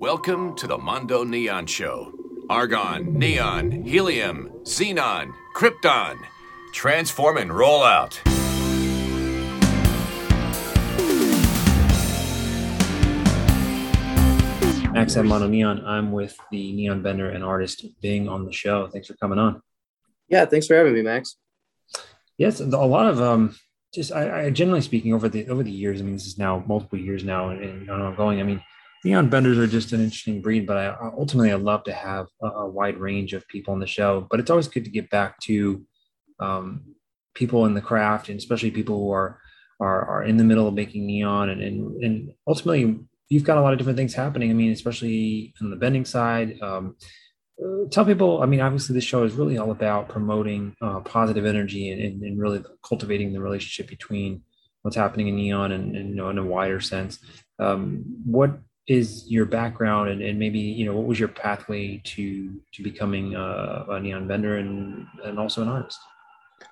Welcome to the Mondo Neon Show. Argon, neon, helium, xenon, krypton. Transform and roll out. Max at Mondo Neon. I'm with the neon bender and artist Bing on the show. Thanks for coming on. Yeah, thanks for having me, Max. Yes, a lot of um, just I, I generally speaking over the over the years. I mean, this is now multiple years now and, and ongoing. I mean, neon benders are just an interesting breed, but I ultimately I love to have a, a, wide range of people on the show. But it's always good to get back to um, people in the craft, and especially people who are are, are in the middle of making neon, and, and and ultimately you've got a lot of different things happening. I mean, especially on the bending side. Um, uh, tell people, I mean, obviously, this show is really all about promoting uh, positive energy and, and, and, really cultivating the relationship between what's happening in neon and, and you know, in a wider sense. Um, what is your background and, and maybe you know what was your pathway to to becoming a, a neon bender and and also an artist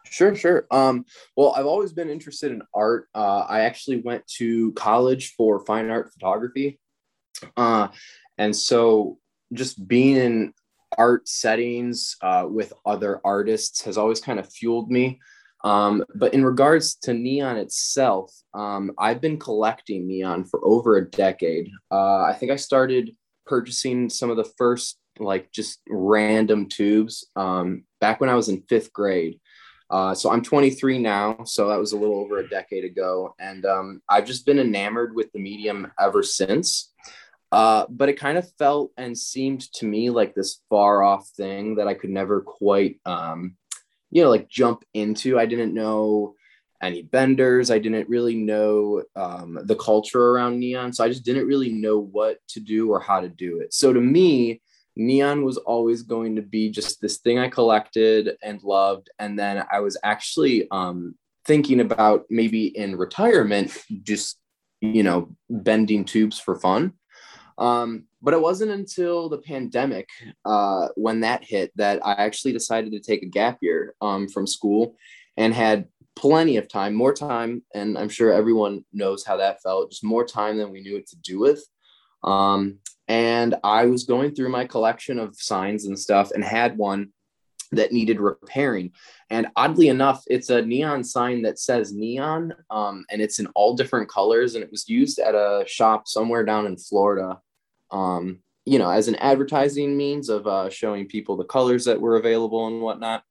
Sure, sure. Um, well, I've always been interested in art. Uh, I actually went to college for fine art photography. Uh, and so just being in art settings uh, with other artists has always kind of fueled me. Um, but in regards to neon itself, um, I've been collecting neon for over a decade. Uh, I think I started purchasing some of the first, like, just random tubes um, back when I was in fifth grade. Uh, so I'm 23 now, so that was a little over a decade ago, and um, I've just been enamored with the medium ever since. Uh, but it kind of felt and seemed to me like this far off thing that I could never quite, um, you know, like jump into. I didn't know any benders. I didn't really know um, the culture around neon, so I just didn't really know what to do or how to do it. So to me, neon was always going to be just this thing I collected and loved. And then I was actually um, thinking about maybe in retirement, just, you know, bending tubes for fun. Um, but it wasn't until the pandemic, uh, when that hit, that I actually decided to take a gap year um, from school and had plenty of time, more time. And I'm sure everyone knows how that felt, just more time than we knew what to do with. Um, and I was going through my collection of signs and stuff and had one that needed repairing. And oddly enough, it's a neon sign that says neon um, and it's in all different colors. And it was used at a shop somewhere down in Florida, um, you know, as an advertising means of uh, showing people the colors that were available and whatnot.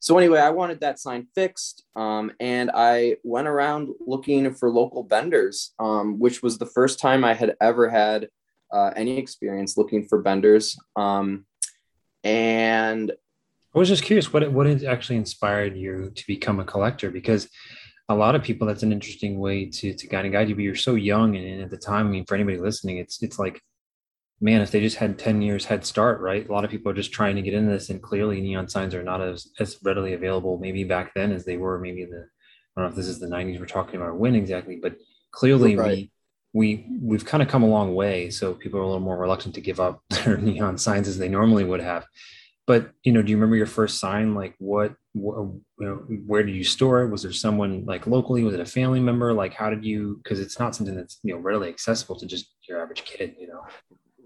So, anyway, I wanted that sign fixed. Um, and I went around looking for local benders, um, which was the first time I had ever had uh, any experience looking for benders. Um, and I was just curious what what actually inspired you to become a collector because a lot of people that's an interesting way to to kind of guide you. But you're so young, and at the time, I mean, for anybody listening, it's it's like, man, if they just had ten years head start, right? A lot of people are just trying to get into this, and clearly, neon signs are not as as readily available maybe back then as they were maybe in the I don't know if this is the '90s we're talking about when exactly, but clearly right. we we we've kind of come a long way so people are a little more reluctant to give up their neon signs as they normally would have. But you know do you remember your first sign? Like what, know, where did you store it? Was there someone like locally? Was it a family member? Like how did you because it's not something that's you know readily accessible to just your average kid you know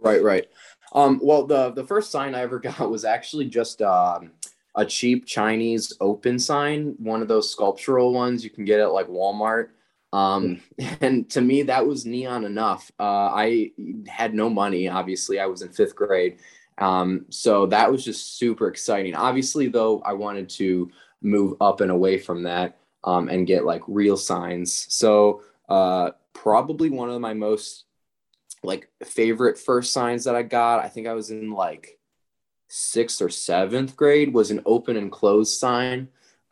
right right um, well the the first sign i ever got was actually just um, a cheap chinese open sign one of those sculptural ones you can get at like walmart um, and to me, that was neon enough. Uh, I had no money, obviously, I was in fifth grade. Um, so that was just super exciting. Obviously, though, I wanted to move up and away from that um, and get like real signs. So, uh, probably one of my most like favorite first signs that I got, I think I was in like sixth or seventh grade, was an open and closed sign.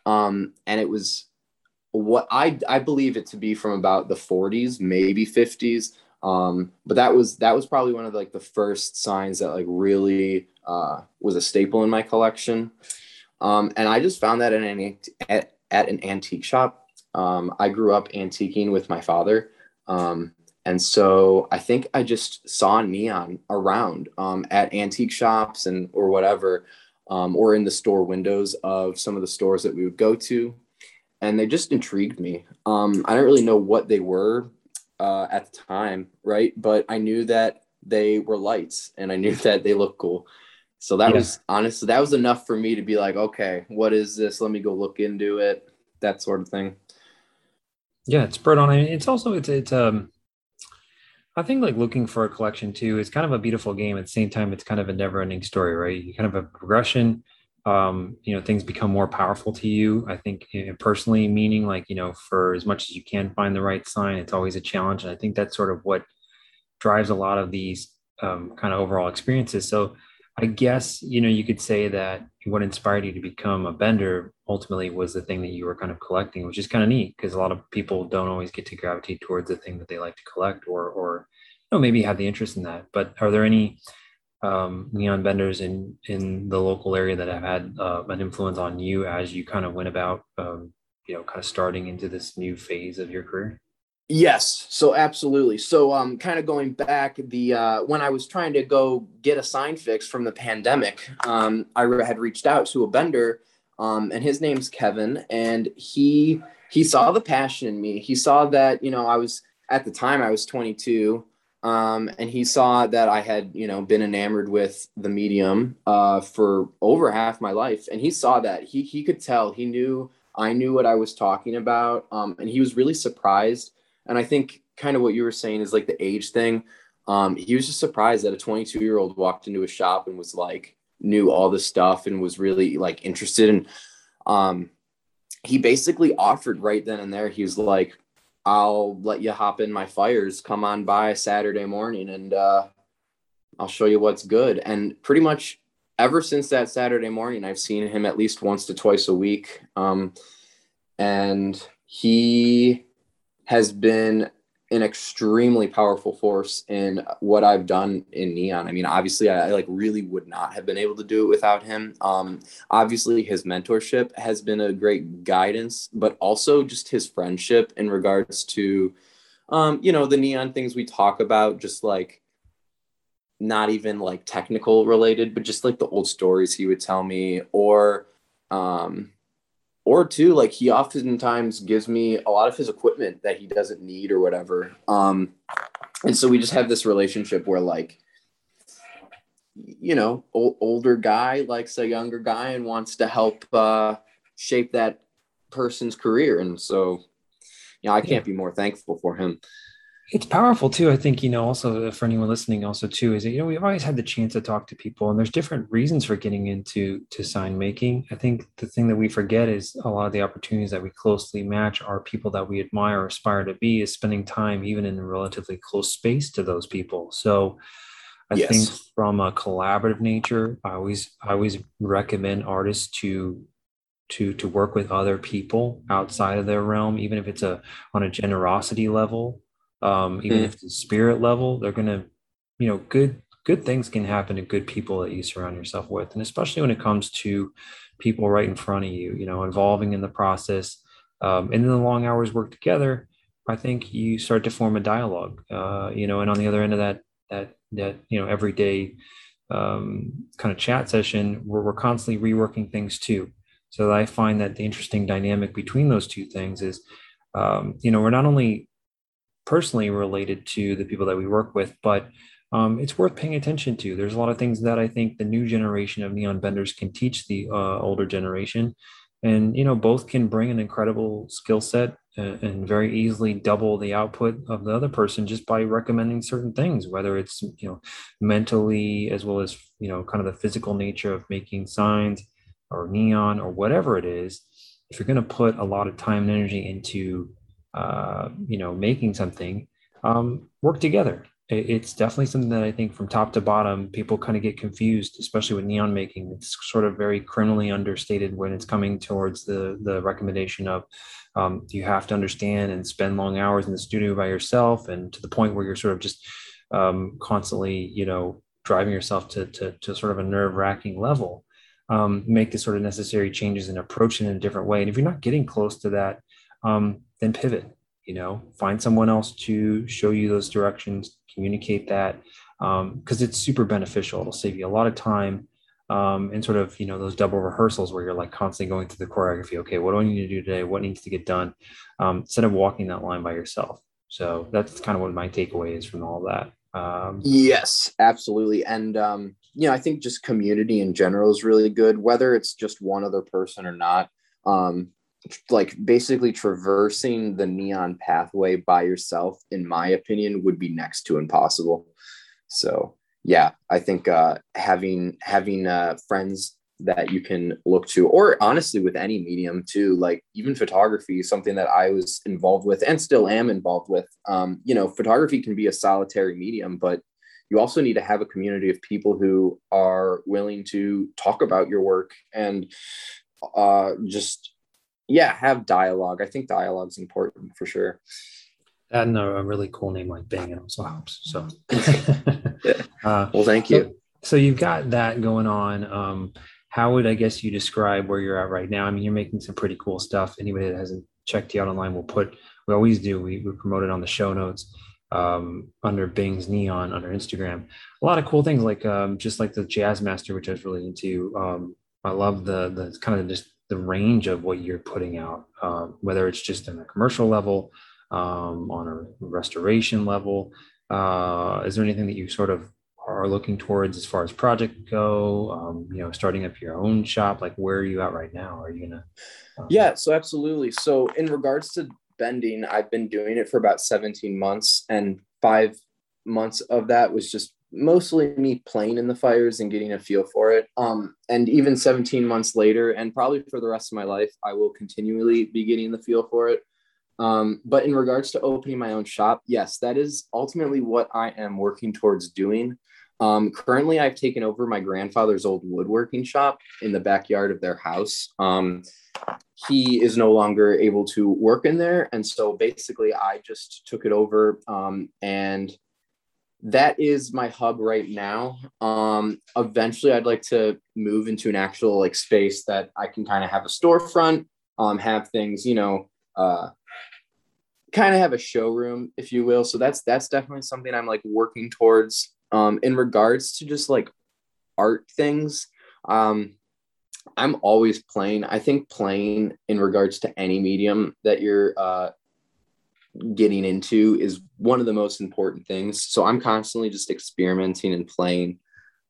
Um, and it was what I I believe it to be from about the 40s, maybe 50s. Um, but that was that was probably one of the, like the first signs that like really uh, was a staple in my collection. Um, and I just found that at an at, at an antique shop. Um, I grew up antiquing with my father. Um, and so I think I just saw neon around um, at antique shops and or whatever, um, or in the store windows of some of the stores that we would go to and they just intrigued me. Um, I don't really know what they were uh, at the time, right? But I knew that they were lights and I knew that they looked cool. So that yeah. was honestly that was enough for me to be like, okay, what is this? Let me go look into it, that sort of thing. Yeah, it's on. I mean, it's also it's it's um I think like looking for a collection too is kind of a beautiful game. At the same time, it's kind of a never-ending story, right? You kind of have a progression. Um, you know, things become more powerful to you. I think personally, meaning like you know, for as much as you can find the right sign, it's always a challenge, and I think that's sort of what drives a lot of these um, kind of overall experiences. So I guess you know you could say that what inspired you to become a bender ultimately was the thing that you were kind of collecting, which is kind of neat because a lot of people don't always get to gravitate towards the thing that they like to collect, or or you know maybe have the interest in that. But are there any um, neon benders in in the local area that have had uh, an influence on you as you kind of went about um, you know kind of starting into this new phase of your career? Yes, so absolutely. So um kind of going back the uh when I was trying to go get a sign fix from the pandemic, um I had reached out to a bender um and his name's Kevin and he he saw the passion in me. He saw that, you know, I was at the time I was 22 um and he saw that I had, you know, been enamored with the medium uh for over half my life and he saw that. He he could tell. He knew I knew what I was talking about um and he was really surprised and I think kind of what you were saying is like the age thing. Um, he was just surprised that a 22 year old walked into a shop and was like, knew all the stuff and was really like interested. And um, he basically offered right then and there, he was like, I'll let you hop in my fires, come on by Saturday morning and uh, I'll show you what's good. And pretty much ever since that Saturday morning, I've seen him at least once to twice a week. Um, and he has been an extremely powerful force in what I've done in neon. I mean, obviously, I, I, like really would not have been able to do it without him. Um, obviously, his mentorship has been a great guidance, but also just his friendship in regards to, um, you know, the neon things we talk about, just like not even like technical related, but just like the old stories he would tell me, or um, or two like he oftentimes gives me a lot of his equipment that he doesn't need or whatever. Um and so we just have this relationship where like you know old, older guy likes a younger guy and wants to help uh shape that person's career. And so you know i can't yeah. be more thankful for him it's powerful too. I think, you know, also uh, for anyone listening also too, is that, you know, we've always had the chance to talk to people and there's different reasons for getting into to sign making. I think the thing that we forget is a lot of the opportunities that we closely match are people that we admire or aspire to be is spending time even in a relatively close space to those people. So I yes. think from a collaborative nature, I always I always recommend artists to to to work with other people outside of their realm, even if it's a on a generosity level um, even mm. if the spirit level, they're gonna, you know, good good things can happen to good people that you surround yourself with, and especially when it comes to people right in front of you, you know, involving in the process, um, and then the long hours work together. I think you start to form a dialogue, uh, you know, and on the other end of that, that that you know, everyday um, kind of chat session, where we're constantly reworking things too. So I find that the interesting dynamic between those two things is, um, you know, we're not only personally related to the people that we work with, but um, it's worth paying attention to. There's a lot of things that I think the new generation of neon benders can teach the uh, older generation, and you know both can bring an incredible skill set and, and, very easily double the output of the other person just by recommending certain things, whether it's you know mentally as well as you know kind of the physical nature of making signs or neon or whatever it is. If you're going to put a lot of time and energy into uh, you know, making something, um, work together. It's definitely something that I think from top to bottom, people kind of get confused, especially with neon making. It's sort of very criminally understated when it's coming towards the the recommendation of um, you have to understand and spend long hours in the studio by yourself, and to the point where you're sort of just um, constantly, you know, driving yourself to to, to sort of a nerve wracking level. Um, make the sort of necessary changes and approach it in a different way. And if you're not getting close to that, um, then pivot you know find someone else to show you those directions communicate that because um, it's super beneficial. It'll save you a lot of time um, and sort of you know those double rehearsals where you're like constantly going through the choreography. Okay what do i need to do today? What needs to get done? Um, instead of walking that line by yourself. So that's kind of what my takeaway is from all that. Um, yes, absolutely. And, um, you know, I think just community in general is really good, whether it's just one other person or not. Um, like basically traversing the neon pathway by yourself, in my opinion, would be next to impossible. So yeah, I think uh, having having uh, friends that you can look to, or honestly with any medium too, like even photography, is something that I was involved with and still am involved with. Um, you know, photography can be a solitary medium, but you also need to have a community of people who are willing to talk about your work and uh, just yeah have dialogue. I think dialogue is important for sure. And a really cool name like Bing also helps so. Uh, well thank you. so, so, you've got that going on um, how would i guess you describe where you're at right now? I mean you're making some pretty cool stuff. Anybody that hasn't checked you out online will put we always do we, we promote it on the show notes um, under Bing's Neon under Instagram. A lot of cool things like um, just like the Jazz Master, which I was really into. Um, I love the the kind of just the range of what you're putting out, um, whether it's just in a commercial level, um, on a restoration level. Uh, is there anything that you sort of are looking towards as far as project go? Um, you know, starting up your own shop. Like, where are you at right now? Are you gonna? Um, yeah, so absolutely. So, in regards to bending, I've been doing it for about 17 months, and five months of that was just mostly me playing in the fires and getting a feel for it. Um, and even 17 months later, and probably for the rest of my life, I will continually be getting the feel for it. Um, but in regards to opening my own shop, yes, that is ultimately what I am working towards doing. Um, currently, I've taken over my grandfather's old woodworking shop in the backyard of their house. Um, he is no longer able to work in there. And so basically, I just took it over um, and that is my hub right now. Um, eventually, I'd like to move into an actual like space that I can kind of have a storefront, um, have things, you know, uh, kind of have a showroom, if you will. So that's that's definitely something I'm like working towards. Um, in regards to just like art things, um, I'm always playing. I think playing in regards to any medium that you're uh, getting into is one of the most important things. So I'm constantly just experimenting and playing.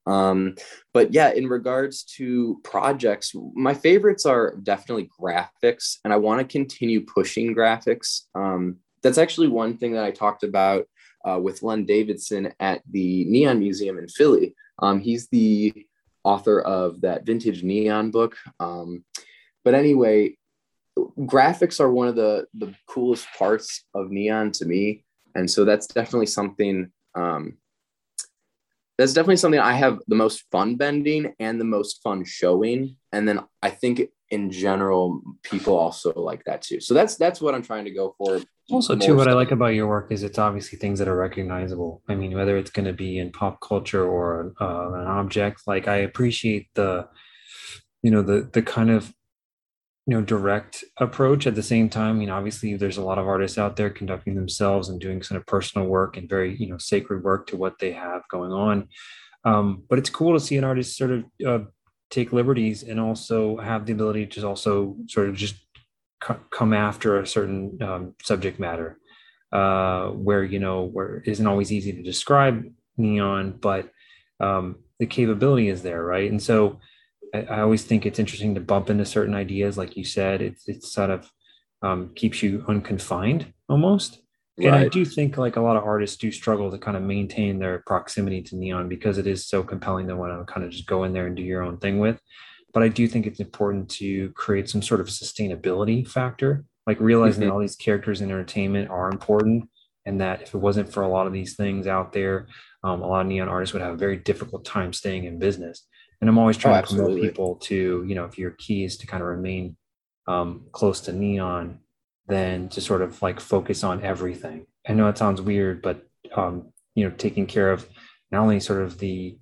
Um, but yeah, in regards to projects, my favorites are definitely graphics, and I want to continue pushing graphics. Um, that's actually one thing that I talked about uh, with Len Davidson at the Neon Museum in Philly. Um, he's the author of that vintage neon book. Um, but anyway, graphics are one of the the coolest parts of neon to me. And so that's definitely something um, that's definitely something i have the most fun bending and the most fun showing. And then i think in general people also like that too. So that's that's what i'm trying to go for. Also too what stuff. i like about your work is it's obviously things that are recognizable. I mean whether it's going to be in pop culture or uh, an object like i appreciate the you know the the kind of you know direct approach. At the same time you know obviously there's a lot of artists out there conducting themselves and doing sort of personal work and very you know sacred work to what they have going on. Um, but it's cool to see an artist sort of uh, take liberties and also have the ability to also sort of just c- come after a certain um, subject matter uh, where you know where it isn't always easy to describe neon but um, the capability is there right? And so I, I, always think it's interesting to bump into certain ideas, like you said. It's it's sort of um, keeps you unconfined almost. And. I do think like a lot of artists do struggle to kind of maintain their proximity to neon because it is so compelling to want to kind of just go in there and do your own thing with. But I do think it's important to create some sort of sustainability factor, like realizing mm-hmm. that all these characters in entertainment are important, and that if it wasn't for a lot of these things out there, um, a lot of neon artists would have a very difficult time staying in business and i'm always trying oh, to promote people to you know if your key is to kind of remain um, close to neon then to sort of like focus on everything. I know it sounds weird but um, you know taking care of not only sort of the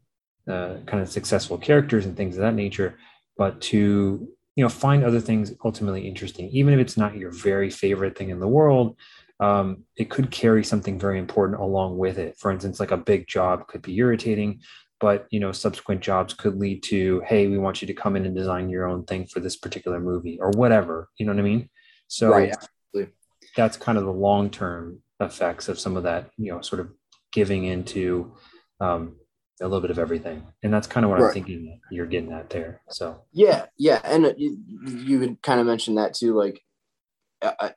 uh, kind of successful characters and things of that nature but to you know find other things ultimately interesting. Even if it's not your very favorite thing in the world um, it could carry something very important along with it. For instance like a big job could be irritating but you know subsequent jobs could lead to hey we want you to come in and design your own thing for this particular movie or whatever you know what i mean so right, that's kind of the long term effects of some of that you know sort of giving into um, a little bit of everything, and that's kind of what right. I'm thinking you're getting at there. So yeah, yeah, and you, you would kind of mention that too, like. Uh, uh,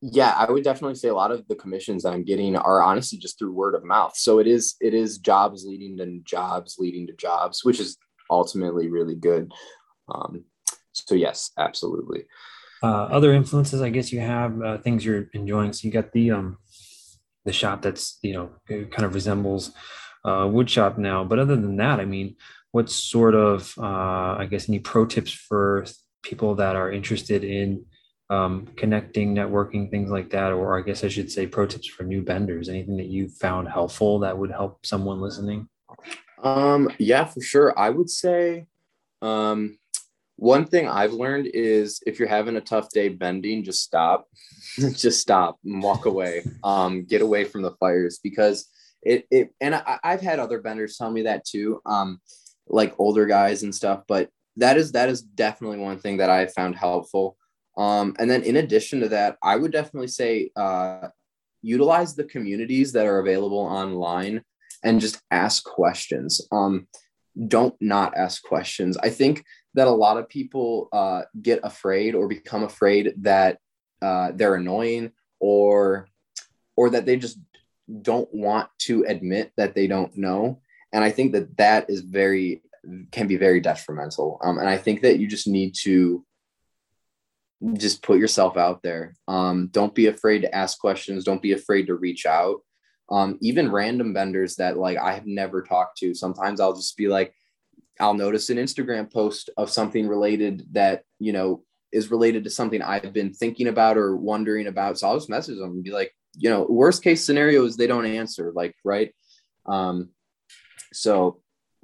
yeah, I would definitely say a lot of the commissions that I'm getting are honestly just through word of mouth. So it is it is jobs leading to jobs leading to jobs, which is ultimately really good. Um, so yes, absolutely. Uh, other influences, I guess you have uh, things you're enjoying. So you got the um, the shop that's you know kind of resembles uh, wood shop now. But other than that, I mean, what sort of uh, I guess any pro tips for people that are interested in um, connecting, networking, things like that, or I guess I should say pro tips for new benders. Anything that you found helpful that would help someone listening? Um, yeah, for sure. I would say um, one thing I've learned is if you're having a tough day bending, just stop, just stop and walk away. Um, get away from the fires because it, it and I, I've had other benders tell me that too. Um, like older guys and stuff, but that is, that is definitely one thing that I found helpful. Um, and then in addition to that, I would definitely say, uh, utilize the communities that are available online and just ask questions. Um, don't not ask questions. I think that a lot of people uh, get afraid or become afraid that uh, they're annoying or or that they just don't want to admit that they don't know. And I think that that is very can be very detrimental. Um, and I think that you just need to just put yourself out there. Um, don't be afraid to ask questions. Don't be afraid to reach out um, even random benders that like I have never talked to. Sometimes I'll just be like, I'll notice an Instagram post of something related that, you know, is related to something I've been thinking about or wondering about. So I'll just message them and be like, you know, worst case scenario is they don't answer, like, right. Um, so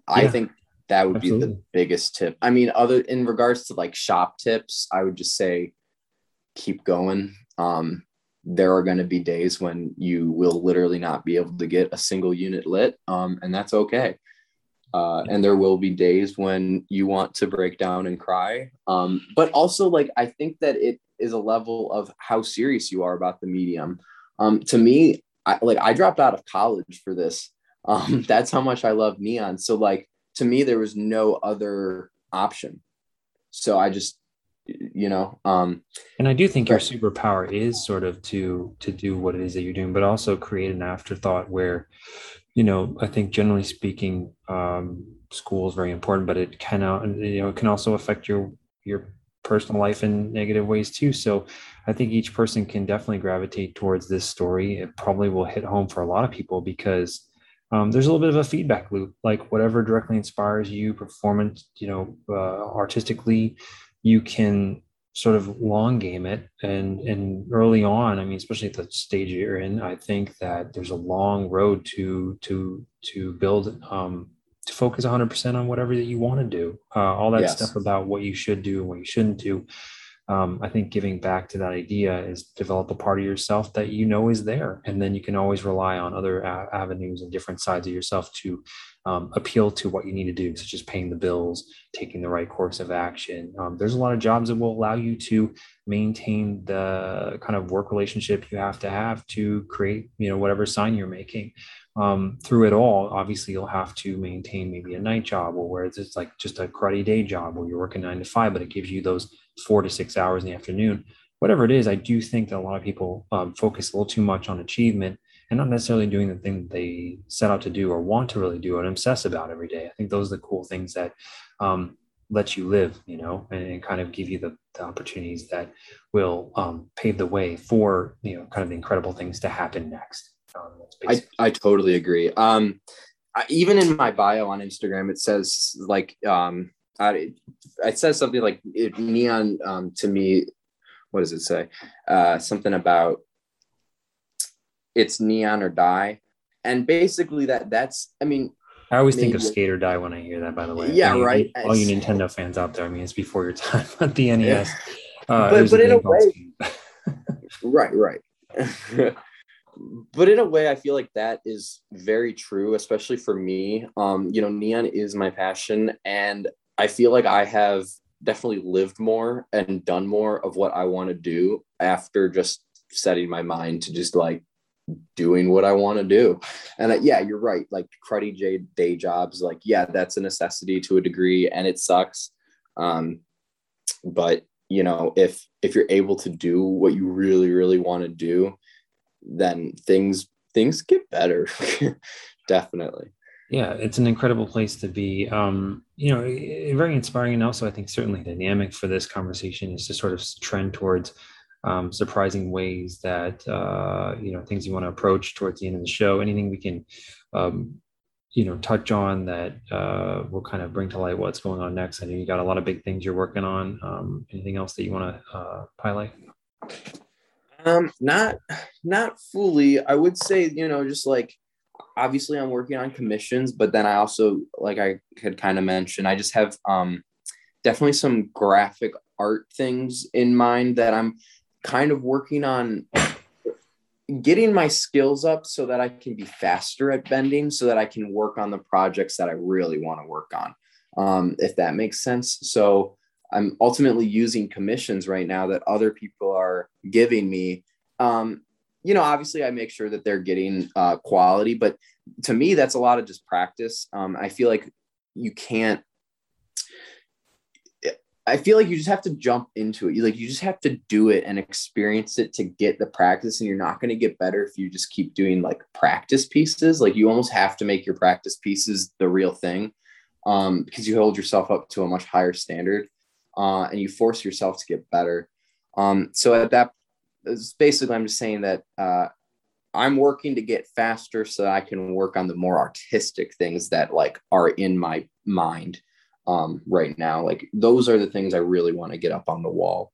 yeah, I think that would absolutely. be the biggest tip. I mean, other in regards to like shop tips, I would just say keep going. Um, there are going to be days when you will literally not be able to get a single unit lit, um, and that's okay. Uh, and there will be days when you want to break down and cry. Um, but also, like, I think that it is a level of how serious you are about the medium. Um, to me, I, like, I dropped out of college for this. Um, that's how much I love neon. So, like, to me, there was no other option. So I just you know um and i do think your superpower is sort of to to do what it is that you're doing but also create an afterthought where you know i think generally speaking um school is very important but it can uh, you know it can also affect your your personal life in negative ways too. So i think each person can definitely gravitate towards this story. It probably will hit home for a lot of people because um, there's a little bit of a feedback loop like whatever directly inspires you performance you know uh, artistically you can sort of long game it. And and early on i mean especially at the stage you're in i think that there's a long road to to to build um to focus 100% on whatever that you want to do. Uh, all that yes. stuff about what you should do and what you shouldn't do um, I think giving back to that idea is develop a part of yourself that you know is there, and then you can always rely on other a- avenues and different sides of yourself to um, appeal to what you need to do, such as paying the bills, taking the right course of action. Um, there's a lot of jobs that will allow you to maintain the kind of work relationship you have to have to create, you know, whatever sign you're making. Um, through it all, obviously you'll have to maintain maybe a night job or where it's just like just a cruddy day job where you're working nine to five, but it gives you those four to six hours in the afternoon. Whatever it is, I do think that a lot of people um, focus a little too much on achievement and not necessarily doing the thing that they set out to do or want to really do and obsess about every day. I think those are the cool things that um, let you live, you know, and, and kind of give you the, the opportunities that will um, pave the way for, you know, kind of the incredible things to happen next. I, I totally agree. Um, I, even in my bio on Instagram, it says like, um, I, it says something like it, neon um, to me. What does it say? Uh, something about it's neon or die, and basically that that's. I mean, I always think of skate or die when I hear that. By the way, yeah, I mean, right. All you Nintendo fans out there, I mean, it's before your time at the NES. Yeah. Uh, but but in a way, right, right. but in a way, I feel like that is very true, especially for me. Um, you know, neon is my passion, and I feel like I have definitely lived more and done more of what I want to do after just setting my mind to just like doing what I want to do. And uh, yeah, you're right. Like cruddy J day jobs, like, yeah, that's a necessity to a degree and it sucks. Um, but you know, if, if you're able to do what you really, really want to do, then things, things get better. Definitely. Yeah, it's an incredible place to be. Um, you know, very inspiring, and also I think certainly dynamic for this conversation is to sort of trend towards um, surprising ways that uh, you know things you want to approach towards the end of the show. Anything we can, um, you know, touch on that uh, will kind of bring to light what's going on next. I know you got a lot of big things you're working on. Um, anything else that you want to uh, highlight? Um, not not fully. I would say you know just like obviously I'm working on commissions, but then I also like I had kind of mentioned I just have um definitely some graphic art things in mind that I'm kind of working on getting my skills up so that I can be faster at bending so that I can work on the projects that I really want to work on. Um, if that makes sense. So I'm ultimately using commissions right now that other people are giving me. Um, you know, obviously I make sure that they're getting uh, quality, but to me, that's a lot of just practice. Um, I feel like you can't I feel like you just have to jump into it. You like you just have to do it and experience it to get the practice, and you're not going to get better if you just keep doing like practice pieces. Like you almost have to make your practice pieces the real thing, um, because you hold yourself up to a much higher standard, uh, and you force yourself to get better. Um, so at that, basically, I'm just saying that uh, I'm working to get faster so I can work on the more artistic things that like are in my mind um, right now. Like those are the things I really want to get up on the wall.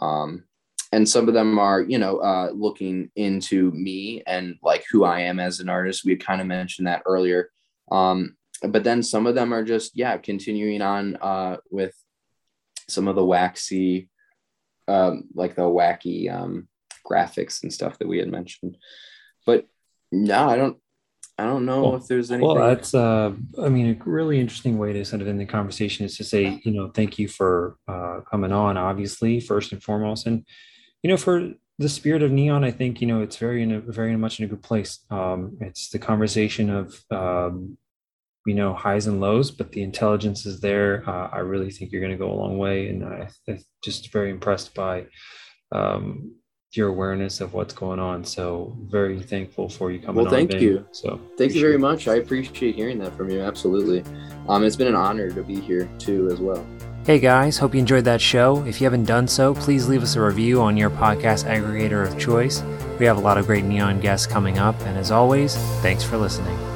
Um, and some of them are, you know, uh, looking into me and like who I am as an artist. We kind of mentioned that earlier. Um, but then some of them are just, yeah, continuing on uh, with some of the waxy, um, like the wacky um, graphics and stuff that we had mentioned. But no, I don't I don't know well, if there's anything. Well, that's, uh, I mean, a really interesting way to sort of end the conversation is to say, you know, thank you for uh, coming on, obviously, first and foremost. And, you know, for the spirit of neon, I think, you know, it's very, in a, very much in a good place. Um, it's the conversation of, um, you know, highs and lows, but the intelligence is there. Uh, I really think you're going to go a long way. And I, I'm just very impressed by, um, your awareness of what's going on. So very thankful for you coming. Well, thank on, you. So thank you very much. I appreciate hearing that from you. Absolutely. Um, it's been an honor to be here too, as well. Hey guys, hope you enjoyed that show. If you haven't done so, please leave us a review on your podcast aggregator of choice. We have a lot of great neon guests coming up, and as always, thanks for listening.